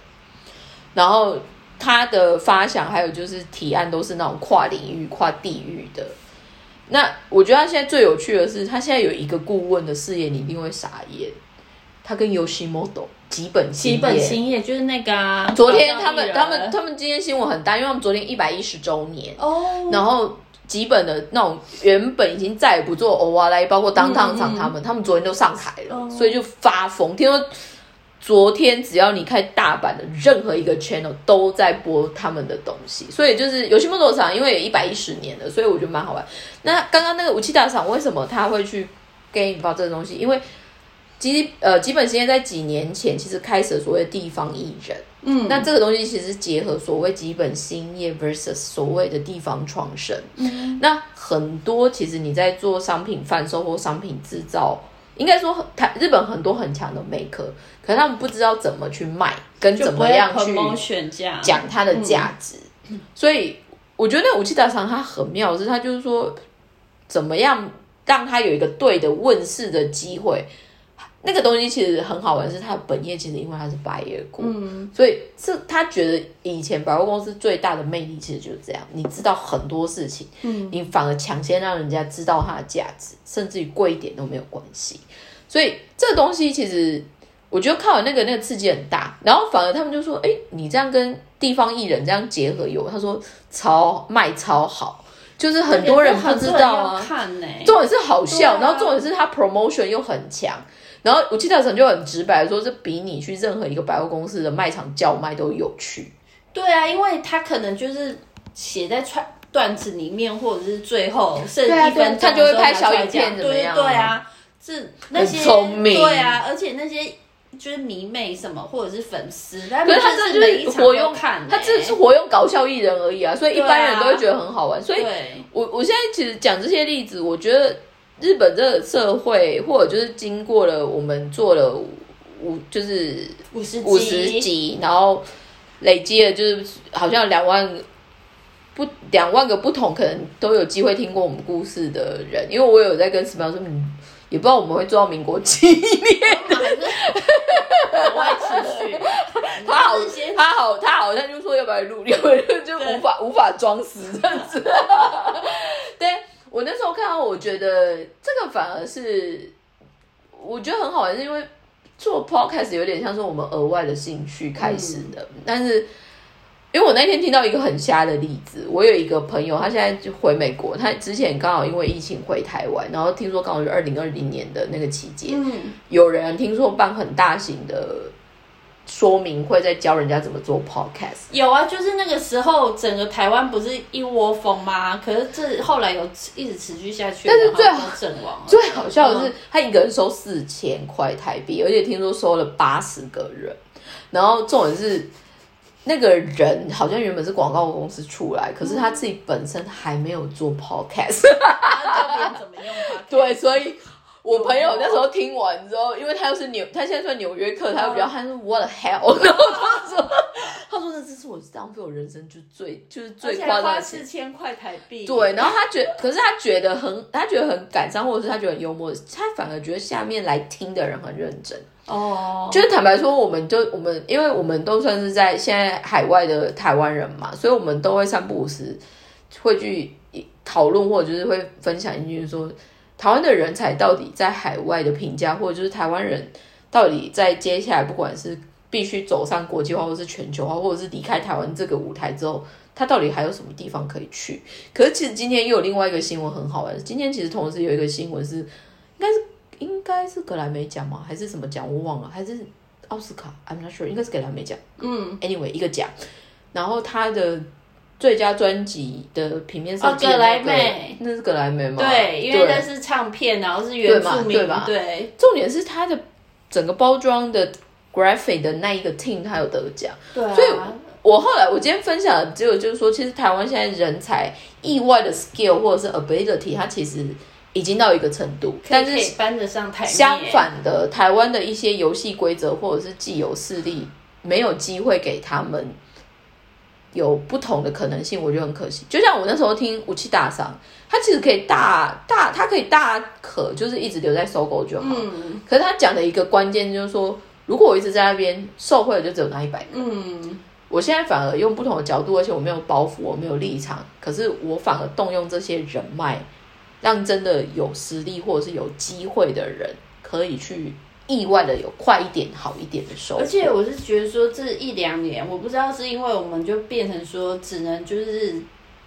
然后。他的发想还有就是提案都是那种跨领域、跨地域的。那我觉得他现在最有趣的是，他现在有一个顾问的事业，你一定会傻眼。他跟 Yoshimoto 吉本吉本兴业就是那个昨天他们他们他们今天新闻很大，因为他们昨天一百一十周年哦。然后吉本的那种原本已经再也不做欧瓦莱，包括当当厂他们，他们昨天都上台了，所以就发疯。听说。昨天只要你开大阪的任何一个 channel 都在播他们的东西，所以就是游戏梦多厂，因为有一百一十年了，所以我觉得蛮好玩。那刚刚那个武器大厂为什么他会去 game 报这个东西？因为基呃基本现在在几年前其实开始所谓的地方艺人，嗯，那这个东西其实结合所谓基本兴业 versus 所谓的地方创生，嗯，那很多其实你在做商品贩售或商品制造。应该说，台日本很多很强的 maker，可是他们不知道怎么去卖，跟怎么样去讲它的价值。所以我觉得那武器大厂它很妙，是它就是说，怎么样让它有一个对的问世的机会。那个东西其实很好玩，是它的本业其实因为它是百业股，所以是他觉得以前百货公司最大的魅力其实就是这样，你知道很多事情，嗯，你反而抢先让人家知道它的价值，甚至于贵一点都没有关系。所以这个东西其实我觉得看完那个那个刺激很大，然后反而他们就说，哎，你这样跟地方艺人这样结合有，他说超卖超好。就是很多人不知道啊，重点是好笑，然后重点是他 promotion 又很强，然后我记得陈就很直白说，这比你去任何一个百货公司的卖场叫卖都有趣。对啊，因为他可能就是写在串段子里面，或者是最后剩一分他就会拍小影片，对对啊，是那些聪明，对啊，而且那些。就是迷妹什么，或者是粉丝，可是他这就是活用看，他只是活用搞笑艺人而已啊，所以一般人都会觉得很好玩。所以，我我现在其实讲这些例子，我觉得日本这个社会，或者就是经过了我们做了五，就是五十五十集，然后累积了就是好像两万不两万个不同，可能都有机会听过我们故事的人，因为我有在跟石苗说，嗯。也不知道我们会做到民国几年，我爱持续。他好，他好，他好像就说要不要录，因为就无法无法装死这样子。对我那时候看到，我觉得这个反而是我觉得很好玩，是因为做 podcast 有点像是我们额外的兴趣开始的，但是。因为我那天听到一个很瞎的例子，我有一个朋友，他现在就回美国，他之前刚好因为疫情回台湾，然后听说刚好是二零二零年的那个期间，有人听说办很大型的说明会，在教人家怎么做 podcast。有啊，就是那个时候整个台湾不是一窝蜂吗？可是这后来有一直持续下去，但是最好阵亡。最好笑的是，他一个人收四千块台币，而且听说收了八十个人，然后重点是。那个人好像原本是广告公司出来，可是他自己本身还没有做 podcast。教别人怎么用 podcast。对，所以我朋友那时候听完之后，因为他又是纽，他现在算纽约客，他又比较他说 What the hell？然后他说，他说那这是我浪费我人生就最就是最夸张的四千块台币。对，然后他觉，可是他觉得很，他觉得很感伤，或者是他觉得很幽默，他反而觉得下面来听的人很认真。哦，就是坦白说，我们就我们，因为我们都算是在现在海外的台湾人嘛，所以我们都会三不五时会去讨论，或者就是会分享一句说，台湾的人才到底在海外的评价，或者就是台湾人到底在接下来不管是必须走上国际化，或是全球化，或者是离开台湾这个舞台之后，他到底还有什么地方可以去？可是其实今天又有另外一个新闻很好玩，今天其实同时有一个新闻是，应该是。应该是格莱美奖吗？还是什么奖？我忘了。还是奥斯卡？I'm not sure。应该是格莱美奖。嗯，Anyway，一个奖。然后他的最佳专辑的平面设计，格莱美，那是葛莱美吗？对，因为那是唱片，然后是原住民，对吧？对。重点是它的整个包装的 graphic 的那一个 team，它有得奖。对。所以我后来我今天分享的只有就是说，其实台湾现在人才意外的 skill 或者是 ability，它其实。已经到一个程度，但是搬得上台。相反的，台湾的一些游戏规则或者是既有势力，没有机会给他们有不同的可能性，我觉得很可惜。就像我那时候听武器大伤，他其实可以大大，他可以大可就是一直留在搜狗就好。嗯。可是他讲的一个关键就是说，如果我一直在那边受贿，就只有那一百个。嗯。我现在反而用不同的角度，而且我没有包袱，我没有立场，可是我反而动用这些人脉。让真的有实力或者是有机会的人，可以去意外的有快一点、好一点的收获。而且我是觉得说，这一两年，我不知道是因为我们就变成说，只能就是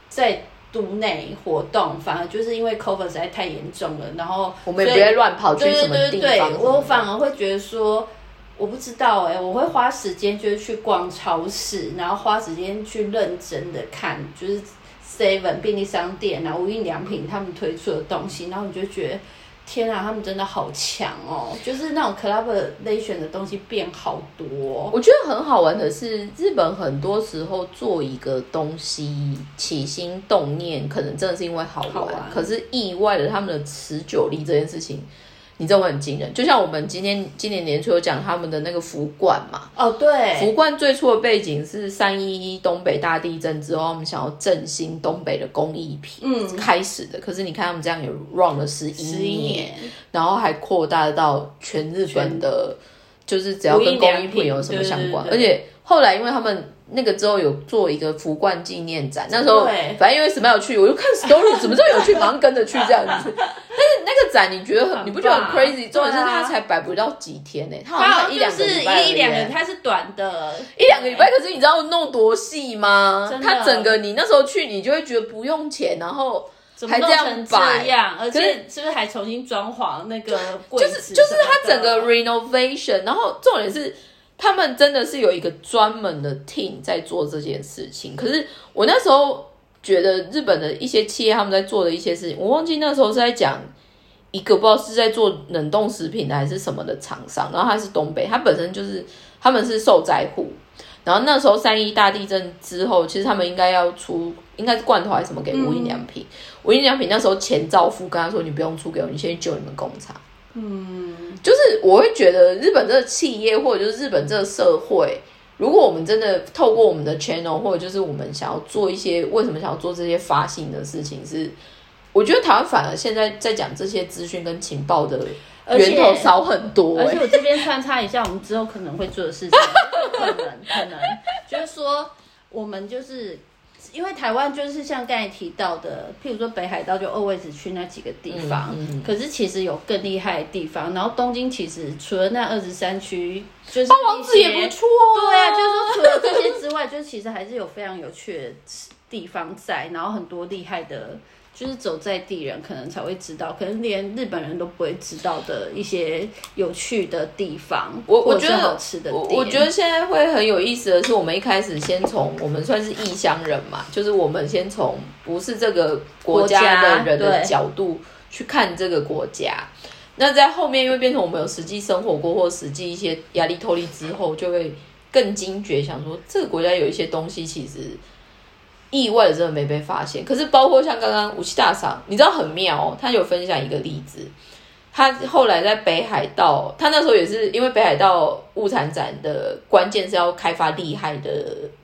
在都内活动，反而就是因为 COVID 实在太严重了，然后我们也不会乱跑去什么地方。我反而会觉得说，我不知道哎，我会花时间就是去逛超市，然后花时间去认真的看，就是。seven 便利商店啊，无印良品他们推出的东西，然后你就觉得天啊，他们真的好强哦！就是那种 collaboration 的东西变好多。我觉得很好玩的是，日本很多时候做一个东西起心动念，可能真的是因为好玩，可是意外的他们的持久力这件事情。你知道很惊人，就像我们今天今年年初有讲他们的那个福冠嘛？哦，对，福冠最初的背景是三一一东北大地震之后，我们想要振兴东北的工艺品，嗯，开始的。可是你看他们这样也 run 了十一年，然后还扩大到全日本的，就是只要跟工艺品有什么相关，而且后来因为他们。那个之后有做一个福冠纪念展，那时候反正因为什么有趣，我就看 story 怎么这么有趣，马上跟着去这样子。但是那个展你觉得很，你不觉得很 crazy？重点是它才摆不到几天呢，它好像一两个礼拜。一两个，它是短的，一两个礼拜。可是你知道弄多细吗？它整个你那时候去，你就会觉得不用钱，然后还这样摆，而且是不是还重新装潢那个？就是就是它整个 renovation，然后重点是。他们真的是有一个专门的 team 在做这件事情。可是我那时候觉得日本的一些企业他们在做的一些事情，我忘记那时候是在讲一个不知道是在做冷冻食品的还是什么的厂商，然后他是东北，他本身就是他们是受灾户，然后那时候三一大地震之后，其实他们应该要出应该是罐头还是什么给无印良品，无印良品那时候钱照付，跟他说你不用出给我，你先去救你们工厂。嗯，就是我会觉得日本这个企业或者就是日本这个社会。如果我们真的透过我们的 channel，或者就是我们想要做一些，为什么想要做这些发信的事情，是我觉得台湾反而现在在讲这些资讯跟情报的源头少很多。而且我这边穿插一下，我们之后可能会做的事情，可能可能就是说，我们就是。因为台湾就是像刚才提到的，譬如说北海道就二位子去那几个地方，可是其实有更厉害的地方。然后东京其实除了那二十三区，就是八王子也不错。对啊，就是说除了这些之外，就其实还是有非常有趣的地方在，然后很多厉害的。就是走在地人可能才会知道，可能连日本人都不会知道的一些有趣的地方，我我觉得好吃的。我我觉得现在会很有意思的是，我们一开始先从我们算是异乡人嘛，就是我们先从不是这个国家的人的角度去看这个国家。那在后面因为变成我们有实际生活过或实际一些压力脱离之后，就会更惊觉，想说这个国家有一些东西其实。意外的真的没被发现，可是包括像刚刚武器大赏，你知道很妙哦。他有分享一个例子，他后来在北海道，他那时候也是因为北海道物产展的关键是要开发厉害的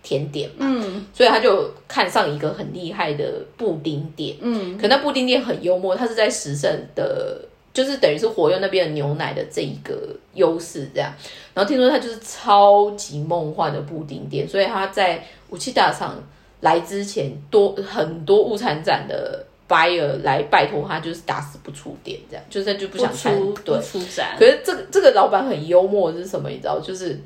甜点嘛，嗯，所以他就看上一个很厉害的布丁店，嗯，可那布丁店很幽默，他是在时盛的，就是等于是活用那边的牛奶的这一个优势这样，然后听说他就是超级梦幻的布丁店，所以他在武器大赏。来之前多很多物产展的 buyer 来拜托他，就是打死不出店，这样就是就不想出对出展。可是这个这个老板很幽默是什么？你知道，就是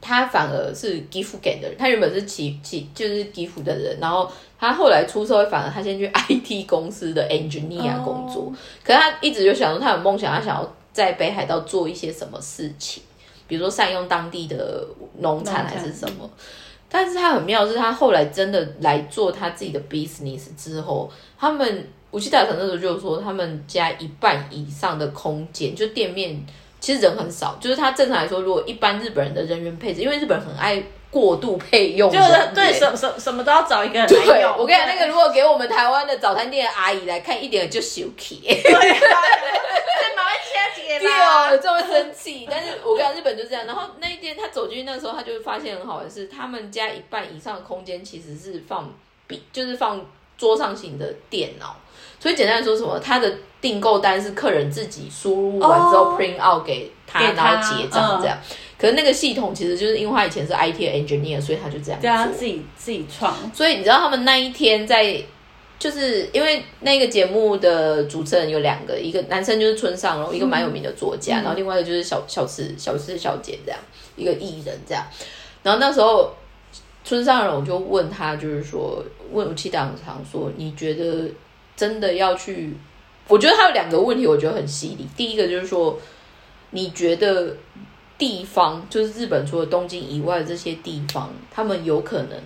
他反而是吉福给的人，他原本是起起就是吉福的人，然后他后来出社会，反而他先去 IT 公司的 engineer 工作。可是他一直就想说，他有梦想，他想要在北海道做一些什么事情，比如说善用当地的农产还是什么。但是他很妙，是他后来真的来做他自己的 business 之后，他们武器大厂那时候就说，他们家一半以上的空间，就店面其实人很少，就是他正常来说，如果一般日本人的人员配置，因为日本人很爱过度配用，就是对什什什么都要找一个人来用。我跟你讲，那个如果给我们台湾的早餐店阿姨来看，一点就羞气。对哦，就会生气，但是我跟你讲，日本就这样。然后那一天他走进去那时候，他就发现很好的是，他们家一半以上的空间其实是放笔，就是放桌上型的电脑。所以简单来说，什么他的订购单是客人自己输入完之后 print out 给他，然后结账这样。可是那个系统其实就是因为他以前是 IT engineer，所以他就这样对啊，自己自己创。所以你知道他们那一天在。就是因为那个节目的主持人有两个，一个男生就是村上隆，一个蛮有名的作家，然后另外一个就是小小池小池小姐这样一个艺人这样。然后那时候村上我就问他，就是说问武器党常说，你觉得真的要去？我觉得他有两个问题，我觉得很犀利。第一个就是说，你觉得地方就是日本除了东京以外的这些地方，他们有可能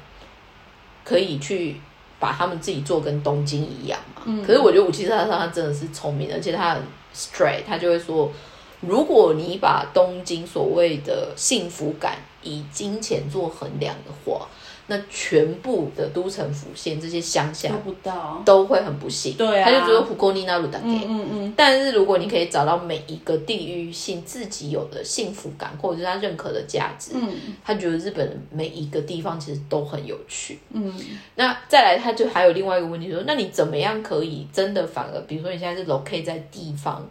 可以去？把他们自己做跟东京一样嘛？可是我觉得武器上他真的是聪明，而且他很 straight，他就会说，如果你把东京所谓的幸福感以金钱做衡量的话。那全部的都城府县这些乡下都不到，都会很不幸。对啊，他就觉得胡沟尼那鲁达给。嗯嗯嗯。但是如果你可以找到每一个地域性自己有的幸福感，或者是他认可的价值，嗯，他觉得日本每一个地方其实都很有趣。嗯。那再来，他就还有另外一个问题说，那你怎么样可以真的反而，比如说你现在是 locate 在地方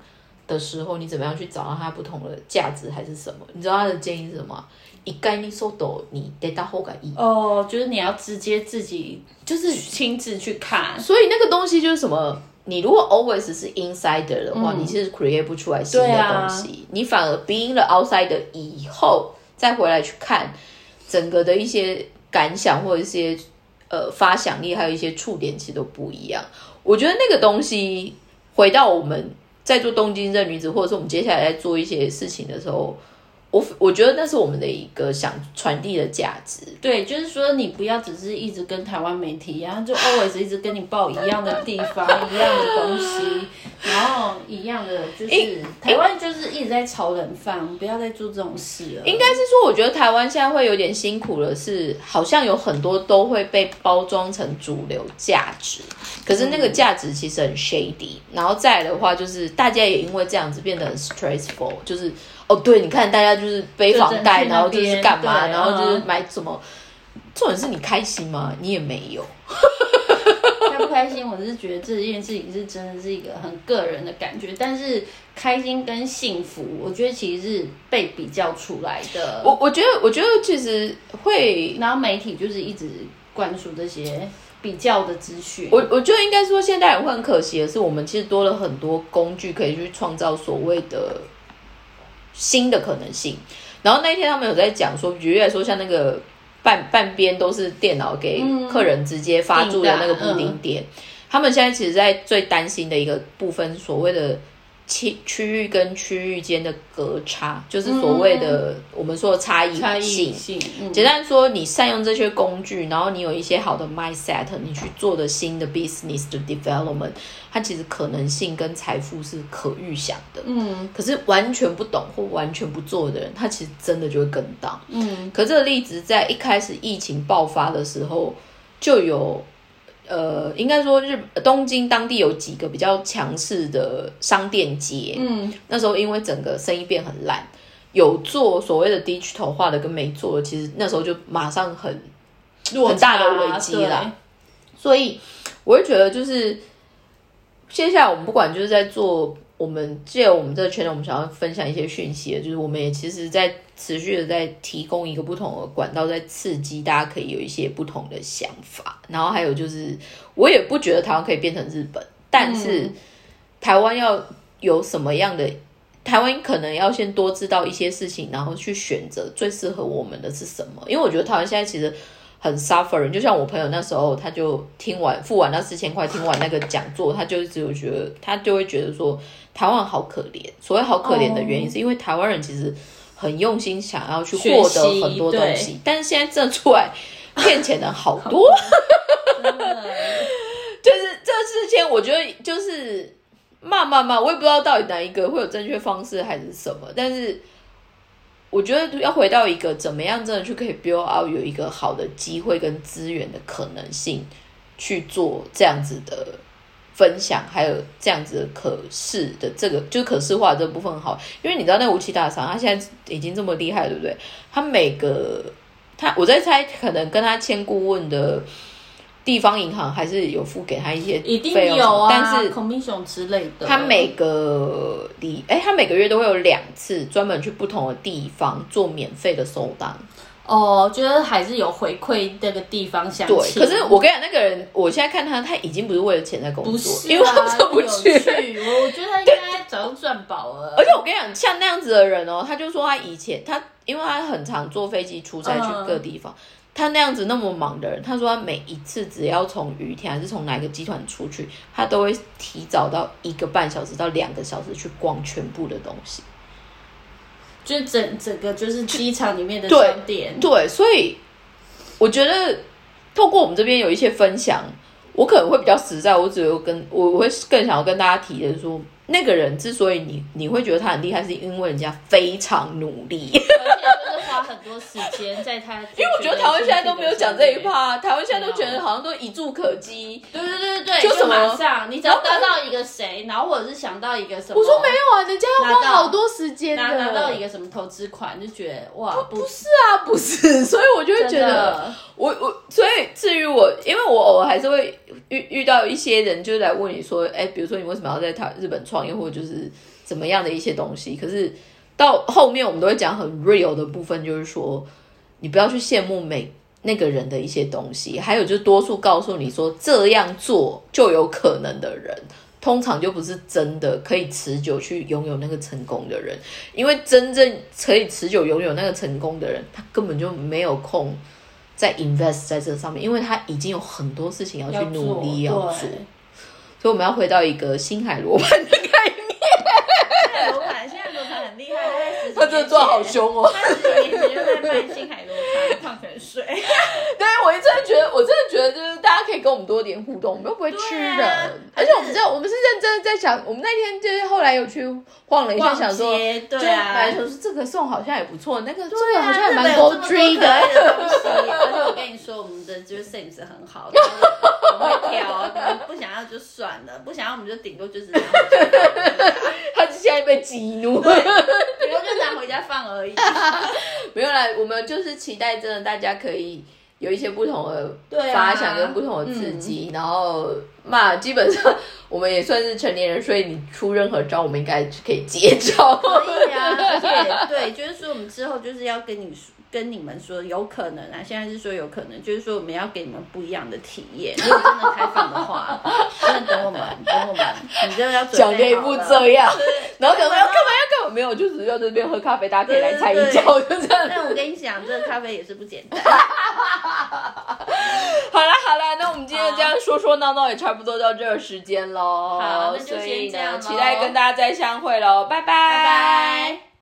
的时候，你怎么样去找到它不同的价值还是什么？你知道他的建议是什么？一概你收到你得到后改意哦，就是你要直接自己就是亲自去看，所以那个东西就是什么？你如果 always 是 insider 的话，你其实 create 不出来新的东西，你反而 being the outsider 以后再回来去看整个的一些感想或者一些呃发想力，还有一些触点，其实都不一样。我觉得那个东西回到我们在做东京这女子，或者是我们接下来在做一些事情的时候。我我觉得那是我们的一个想传递的价值。对，就是说你不要只是一直跟台湾媒体一样，就 always 一直跟你报一样的地方、一样的东西，然后一样的就是台湾就是一直在炒冷饭，不要再做这种事了。应该是说，我觉得台湾现在会有点辛苦了是，好像有很多都会被包装成主流价值，可是那个价值其实很 shady。然后再来的话，就是大家也因为这样子变得很 stressful，就是。哦，对，你看大家就是背房贷，然后就是干嘛，然后就是买什么？重点是你开心吗？你也没有。开不开心？我是觉得这件事情是真的是一个很个人的感觉，但是开心跟幸福，我觉得其实是被比较出来的。我我觉得，我觉得其实会，然后媒体就是一直灌输这些比较的资讯。我我觉得应该说，现代人会很可惜的是，我们其实多了很多工具可以去创造所谓的。新的可能性，然后那一天他们有在讲说，举例来说，像那个半半边都是电脑给客人直接发注的那个布丁点，他们现在其实，在最担心的一个部分，所谓的。区区域跟区域间的隔差，就是所谓的我们说的差异性。简单说，你善用这些工具，然后你有一些好的 mindset，你去做的新的 business 的 development，它其实可能性跟财富是可预想的。嗯，可是完全不懂或完全不做的人，他其实真的就会跟到。嗯，可这个例子在一开始疫情爆发的时候就有。呃，应该说日东京当地有几个比较强势的商店街，嗯，那时候因为整个生意变很烂，有做所谓的 digital 化的跟没做的，其实那时候就马上很很大的危机啦。所以我会觉得，就是接下来我们不管就是在做。我们借我们这个圈子，我们想要分享一些讯息的，就是我们也其实，在持续的在提供一个不同的管道，在刺激大家可以有一些不同的想法。然后还有就是，我也不觉得台湾可以变成日本，但是台湾要有什么样的，台湾可能要先多知道一些事情，然后去选择最适合我们的是什么。因为我觉得台湾现在其实。很 suffering，就像我朋友那时候，他就听完付完那四千块，听完那个讲座，他就只有觉得，他就会觉得说，台湾好可怜。所谓好可怜的原因，是因为台湾人其实很用心想要去获得很多东西，但是现在真的出来骗钱的好多，就是这事情，我觉得就是骂骂骂，我也不知道到底哪一个会有正确方式还是什么，但是。我觉得要回到一个怎么样真的去可以 build out 有一个好的机会跟资源的可能性去做这样子的分享，还有这样子的可视的这个就是可视化这部分好，因为你知道那武器大厂他现在已经这么厉害，对不对？他每个他我在猜，可能跟他签顾问的。地方银行还是有付给他一些一定有啊，但是 commission 之类的。他每个礼，哎，他每个月都会有两次专门去不同的地方做免费的收单。哦，觉得还是有回馈那个地方相对，可是我跟你讲，那个人，我现在看他，他已经不是为了钱在工作，因为他出不去。我觉得他应该早就赚饱了。而且我跟你讲，像那样子的人哦，他就说他以前他，因为他很常坐飞机出差去各地方。他那样子那么忙的人，他说他每一次只要从雨田还是从哪个集团出去，他都会提早到一个半小时到两个小时去逛全部的东西，就是整整个就是机场里面的商店。对，所以我觉得透过我们这边有一些分享，我可能会比较实在。我只有跟我我会更想要跟大家提的说，那个人之所以你你会觉得他很厉害，是因为人家非常努力。而且就是花很多时间在他，因为我觉得台湾现在都没有讲这一趴，台湾现在都觉得好像都一触可及。对对对对就马上你只要得到一个谁，然后或者是想到一个什么，我说没有啊，人家要花好多时间拿拿到一个什么投资款，就觉得哇，不是啊，不是，所以我就会觉得，我我所以至于我，因为我偶尔还是会遇遇到一些人，就来问你说，哎，比如说你为什么要在台日本创业，或者就是怎么样的一些东西，可是。到后面我们都会讲很 real 的部分，就是说你不要去羡慕每那个人的一些东西，还有就是多数告诉你说这样做就有可能的人，通常就不是真的可以持久去拥有那个成功的人，因为真正可以持久拥有那个成功的人，他根本就没有空在 invest 在这上面，因为他已经有很多事情要去努力要做，所以我们要回到一个星海罗盘的概念。罗 盘现在罗盘很厉害，他 他真的做好凶哦。他十几年前就在卖星海螺汤、矿泉水。对，我真的觉得，我真的觉得，就是大家可以跟我们多点互动，我们又不会吃人，而且我们知道，我们是认真的在想，我们那天就是后来有去晃了一下，想说，对啊，来说是这个送好像也不错，那个这个好像也蛮高追的。而且我跟你说，我们的就是 sense 很好，很会挑，不想要就算了，不想要我们就顶多就是。他现在被激怒，顶多就 拿回家放而已。没有啦，我们就是期待，真的大家可以有一些不同的发想跟不同的刺激，然后嘛，基本上我们也算是成年人，所以你出任何招，我们应该可以接招。可以啊，而且对，就是说我们之后就是要跟你说。跟你们说有可能啊，现在是说有可能，就是说我们要给你们不一样的体验。如果真的开放的话，真的等我们，等我们，你就要讲给不这样，然后可能要干嘛要干嘛？没有，就是要这边喝咖啡，大家可以来踩一脚，就这样。但我跟你讲，这个咖啡也是不简单。好了好了，那我们今天这样说说闹闹也差不多到这个时间喽。好，那就先这样期待跟大家再相会喽，拜拜。